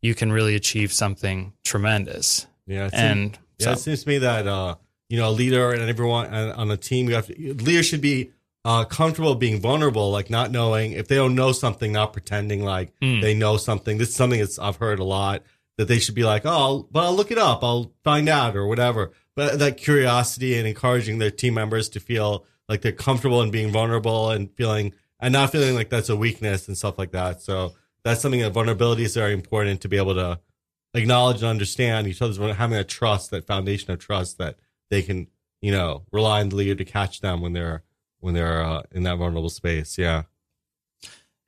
you can really achieve something tremendous. yeah it seems- And Yeah, so, it seems to me that uh, you know a leader and everyone on on a team, you have to, leaders should be uh, comfortable being vulnerable, like not knowing if they don't know something, not pretending like Mm. they know something. This is something that's I've heard a lot that they should be like, oh, I'll, but I'll look it up, I'll find out or whatever. But that curiosity and encouraging their team members to feel like they're comfortable and being vulnerable and feeling and not feeling like that's a weakness and stuff like that. So that's something that vulnerability is very important to be able to acknowledge and understand each other's having a trust, that foundation of trust that they can, you know, rely on the leader to catch them when they're when they're uh, in that vulnerable space. Yeah,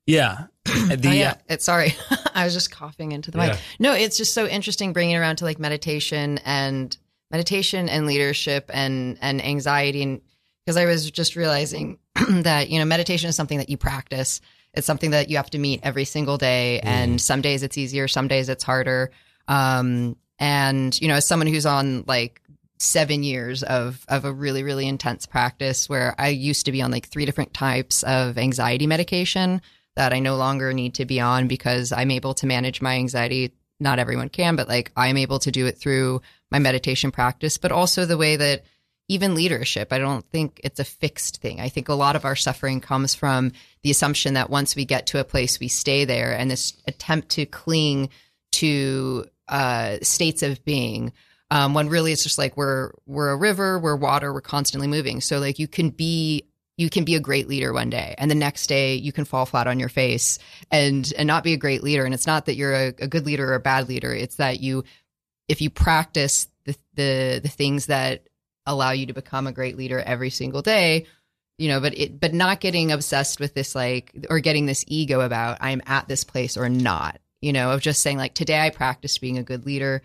yeah. The, oh, yeah. It's sorry. I was just coughing into the mic. Yeah. No, it's just so interesting bringing it around to like meditation and meditation and leadership and and anxiety and because I was just realizing that you know meditation is something that you practice. It's something that you have to meet every single day, and some days it's easier, some days it's harder. Um, and you know, as someone who's on like seven years of of a really really intense practice, where I used to be on like three different types of anxiety medication that I no longer need to be on because I'm able to manage my anxiety. Not everyone can, but like I'm able to do it through my meditation practice, but also the way that even leadership, I don't think it's a fixed thing. I think a lot of our suffering comes from the assumption that once we get to a place, we stay there, and this attempt to cling to uh, states of being. Um, when really it's just like we're we're a river, we're water, we're constantly moving. So like you can be you can be a great leader one day and the next day you can fall flat on your face and and not be a great leader. And it's not that you're a, a good leader or a bad leader. It's that you if you practice the, the the things that allow you to become a great leader every single day you know but it but not getting obsessed with this like or getting this ego about i'm at this place or not you know of just saying like today i practiced being a good leader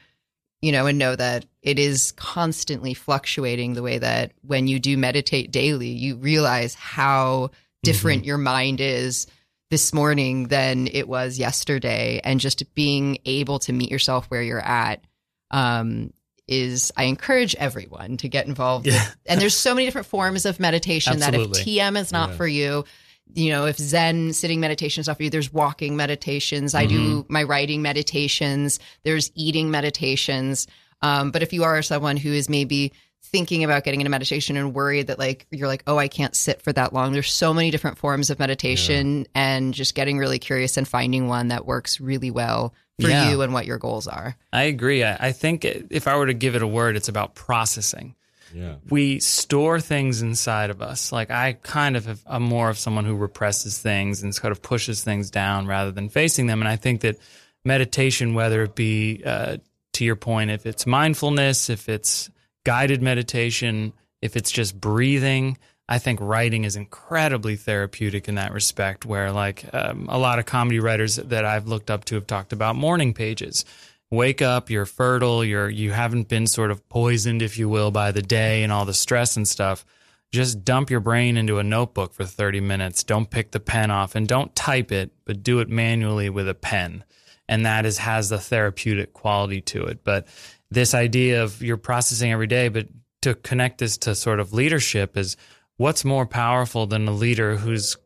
you know, and know that it is constantly fluctuating the way that when you do meditate daily, you realize how different your mind is this morning than it was yesterday. And just being able to meet yourself where you're at um, is, I encourage everyone to get involved. Yeah. And there's so many different forms of meditation that if TM is not Yeah. for you, you know, if Zen sitting meditation is not for you, there's walking meditations. I do my writing meditations. There's eating meditations. Um, but if you are someone who is maybe thinking about getting into meditation and worried that like you're like, oh, I can't sit for that long. There's so many different forms of meditation and just getting really curious and finding one that works really well for Yeah. you and what your goals are. I agree. I, I think if I were to give it a word, it's about processing. Yeah, we store things inside of us. Like I kind of have, I'm more of someone who represses things and sort of pushes things down rather than facing them. And I think that meditation, whether it be uh, to your point, if it's mindfulness, if it's guided meditation, if it's just breathing, I think writing is incredibly therapeutic in that respect. Where like um, a lot of comedy writers that I've looked up to have talked about morning pages wake up you're fertile you're you haven't been sort of poisoned if you will by the day and all the stress and stuff just dump your brain into a notebook for 30 minutes. Don't pick the pen off and don't type it but do it manually with a pen. And that is has the therapeutic quality to it. But this idea of you're processing every day but to connect this to sort of leadership is what's more powerful than a leader who's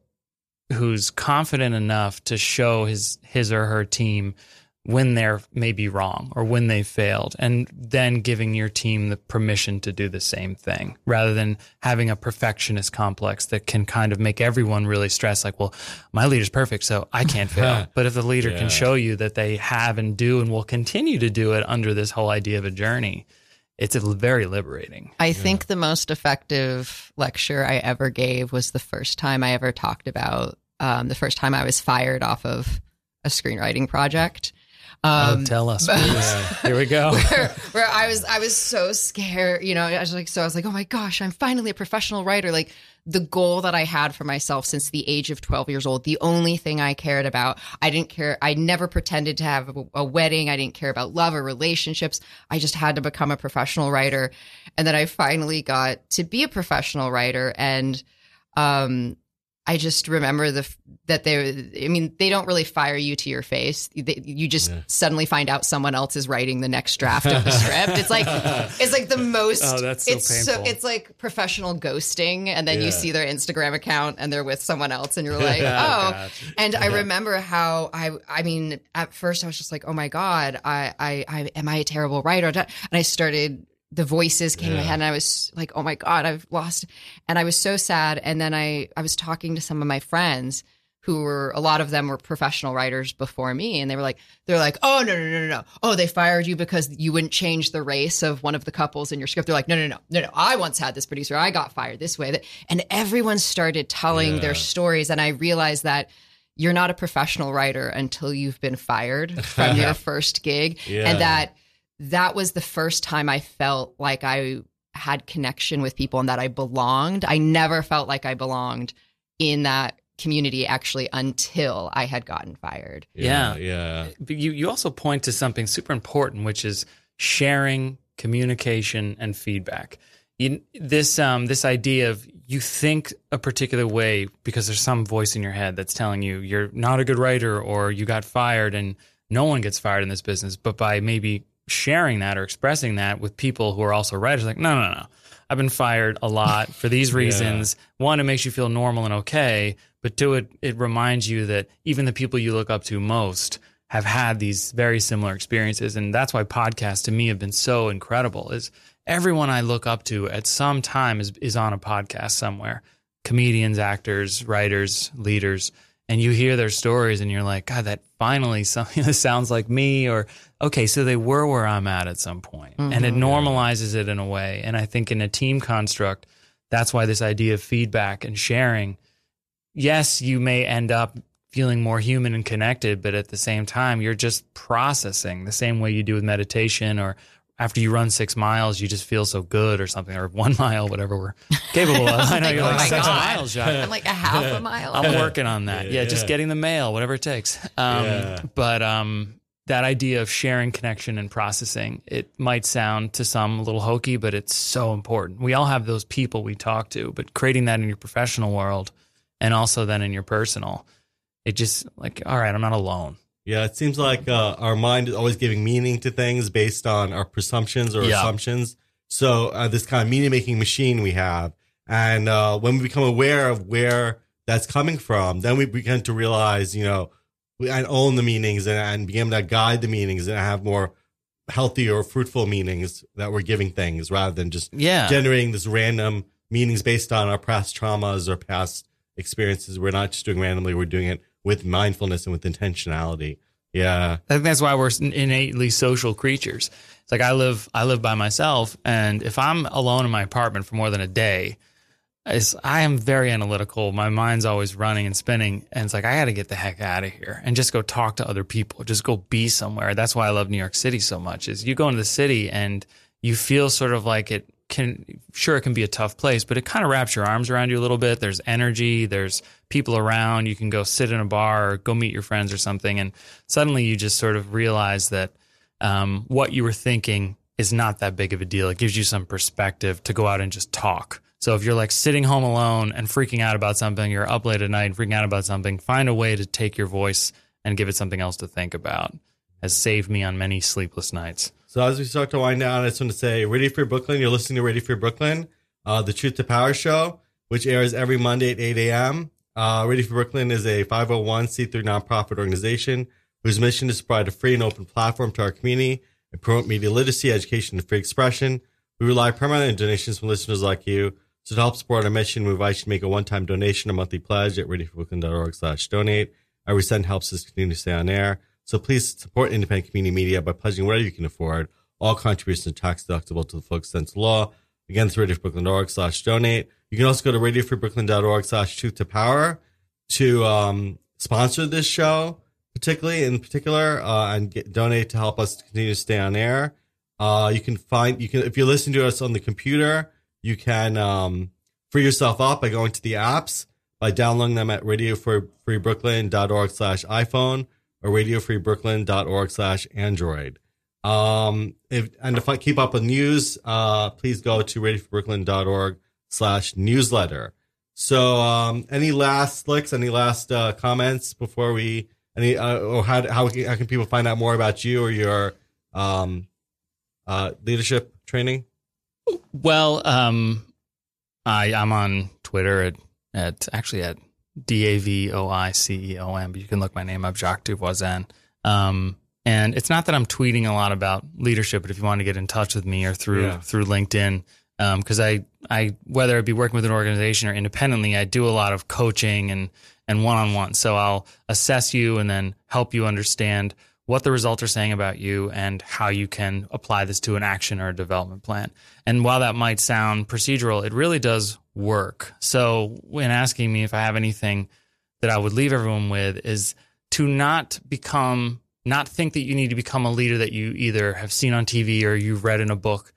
who's confident enough to show his his or her team when they're maybe wrong or when they failed and then giving your team the permission to do the same thing rather than having a perfectionist complex that can kind of make everyone really stressed like well my leader's perfect so i can't fail but if the leader Yeah. can show you that they have and do and will continue to do it under this whole idea of a journey it's a very liberating I think the most effective lecture I ever gave was the first time I ever talked about um, the first time I was fired off of a screenwriting project. Oh, Um, tell us please. here we go where, where I was I was so scared, you know, I was like so I was like, "Oh my gosh, I'm finally a professional writer." Like the goal that I had for myself since the age of 12 years old, the only thing I cared about, I didn't care I never pretended to have a, a wedding, I didn't care about love or relationships. I just had to become a professional writer. And then I finally got to be a professional writer and um I just remember the that they I mean they don't really fire you to your face. They, you just Yeah. suddenly find out someone else is writing the next draft of the script. It's like it's like the most Oh, that's so it's painful. it's like professional ghosting and then Yeah. you see their Instagram account and they're with someone else and you're like, Oh, "Oh." gotcha. And I remember how I I mean at first I was just like, "Oh my god, I I, I am I a terrible writer?" And I started the voices came in my head and I was like, "Oh my god, I've lost." And I was so sad and then I I was talking to some of my friends who were a lot of them were professional writers before me and they were like they're like oh no no no no no oh they fired you because you wouldn't change the race of one of the couples in your script they're like no no no no no I once had this producer I got fired this way and everyone started telling Yeah. their stories and I realized that you're not a professional writer until you've been fired from your first gig Yeah. and that that was the first time I felt like I had connection with people and that I belonged. I never felt like I belonged in that community actually until I had gotten fired. Yeah. Yeah. Yeah. But you, you also point to something super important, which is sharing, communication, and feedback. You, this um, this idea of you think a particular way because there's some voice in your head that's telling you you're not a good writer or you got fired, and no one gets fired in this business. But by maybe sharing that or expressing that with people who are also writers, like no, no, no, I've been fired a lot for these reasons. One, it makes you feel normal and okay, but two, it it reminds you that even the people you look up to most have had these very similar experiences. And that's why podcasts to me have been so incredible is everyone i look up to at some time is, is on a podcast somewhere. Comedians actors writers leaders and you hear their stories and you're like god that finally something that sounds like me or okay so they were where i'm at at some point. Mm-hmm. And it normalizes it in a way. And i think in a team construct that's why this idea of feedback and sharing yes, you may end up feeling more human and connected, but at the same time, you're just processing the same way you do with meditation or after you run six miles, you just feel so good or something, or one mile, whatever we're capable of. I know Like, you're oh like six God. miles, Jacques. I'm like a half a mile. I'm working on that. Yeah, Yeah, just yeah. getting the mail, whatever it takes. Um, Yeah. But um, that idea of sharing connection and processing, it might sound to some a little hokey, but it's so important. We all have those people we talk to, but creating that in your professional world and also then in your personal, it just like, all right, I'm not alone. Yeah, it seems like uh, our mind is always giving meaning to things based on our presumptions or Yeah. assumptions. So uh, this kind of meaning making machine we have, and uh, when we become aware of where that's coming from, then we begin to realize, you know, we and own the meanings and, and be able to guide the meanings and have more healthy or fruitful meanings that we're giving things rather than just Yeah. generating this random meanings based on our past traumas or past experiences. We're not just doing randomly; we're doing it with mindfulness and with intentionality. Yeah, I think that's why we're innately social creatures. It's like I live, I live by myself, and if I'm alone in my apartment for more than a day, I am very analytical. My mind's always running and spinning, and it's like I got to get the heck out of here and just go talk to other people, just go be somewhere. That's why I love New York City so much. Is you go into the city and you feel sort of like it can. Sure, it can be a tough place, but it kind of wraps your arms around you a little bit. There's energy. There's people around. You can go sit in a bar or go meet your friends or something, and suddenly you just sort of realize that um, what you were thinking is not that big of a deal. It gives you some perspective to go out and just talk. So if you're like sitting home alone and freaking out about something, you're up late at night and freaking out about something, find a way to take your voice and give it something else to think about. Has saved me on many sleepless nights. So as we start to wind down, I just want to say, Radio Free Brooklyn. You're listening to Radio Free Brooklyn, uh, the Truth to Power show, which airs every Monday at 8 a.m. Uh, Radio Free Brooklyn is a 501c3 nonprofit organization whose mission is to provide a free and open platform to our community and promote media literacy, education, and free expression. We rely primarily on donations from listeners like you. So to help support our mission, we invite you to make a one-time donation or monthly pledge at radiofreebrooklyn.org slash donate. Every cent helps us continue to stay on air. So please support independent community media by pledging whatever you can afford. All contributions are tax deductible to the full extent of law. Again, it's radiofreebrooklyn.org slash donate. You can also go to radiofreebrooklyn.org slash truth to power to um, sponsor this show, particularly in particular, uh, and get, donate to help us continue to stay on air. Uh, you can find, you can, if you're listening to us on the computer, you can um, free yourself up by going to the apps, by downloading them at radiofreebrooklyn.org slash iPhone or radiofreebrooklyn.org slash Android. Um, if, and I keep up with news, uh, please go to radiofreebrooklyn.org slash newsletter. So, um, any last licks, any last, uh, comments before we, any, uh, or how, how, how can people find out more about you or your, um, uh, leadership training? Well, um, I I'm on Twitter at at actually at D A V O I C E O M, but you can look my name up, Jacques Duvoisin. Um, and it's not that I'm tweeting a lot about leadership, but if you want to get in touch with me or through Yeah. through LinkedIn, Um, because I I whether it be working with an organization or independently, I do a lot of coaching and and one on one. So I'll assess you and then help you understand what the results are saying about you and how you can apply this to an action or a development plan. And while that might sound procedural, it really does work. So when asking me if I have anything that I would leave everyone with is to not become not think that you need to become a leader that you either have seen on TV or you've read in a book,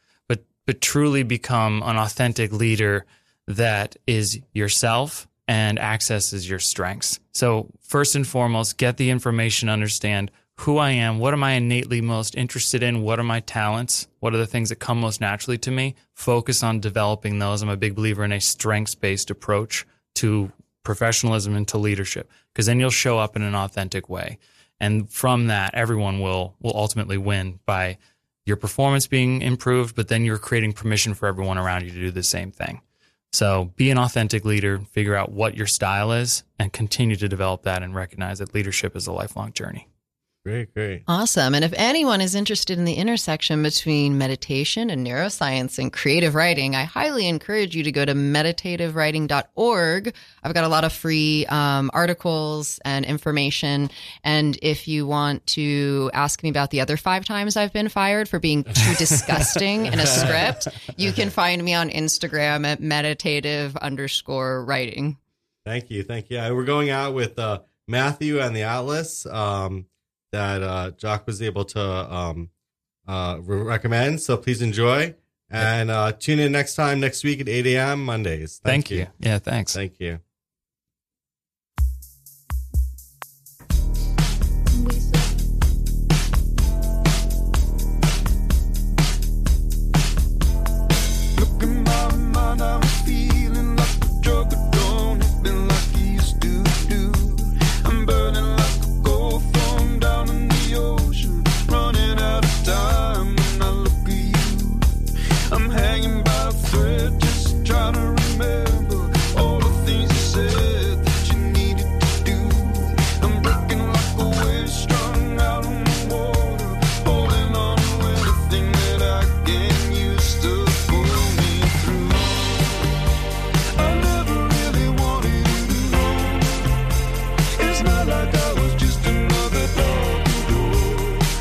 but truly become an authentic leader that is yourself and accesses your strengths. So first and foremost, get the information, understand who I am, what am I innately most interested in, what are my talents, what are the things that come most naturally to me. Focus on developing those. I'm a big believer in a strengths-based approach to professionalism and to leadership because then you'll show up in an authentic way. And from that, everyone will will ultimately win by your performance being improved, but then you're creating permission for everyone around you to do the same thing. So be an authentic leader, figure out what your style is, and continue to develop that and recognize that leadership is a lifelong journey. Great, great. Awesome. And if anyone is interested in the intersection between meditation and neuroscience and creative writing, I highly encourage you to go to meditativewriting.org. I've got a lot of free um, articles and information. And if you want to ask me about the other five times I've been fired for being too disgusting in a script, you can find me on Instagram at meditative underscore writing. Thank you, thank you. We're going out with uh, Matthew and the Atlas um, that uh, Jacques was able to um, uh, re- recommend. So please enjoy and uh, tune in next time next week at 8 a.m. Mondays. Thank, you. Yeah, thanks. Thank you.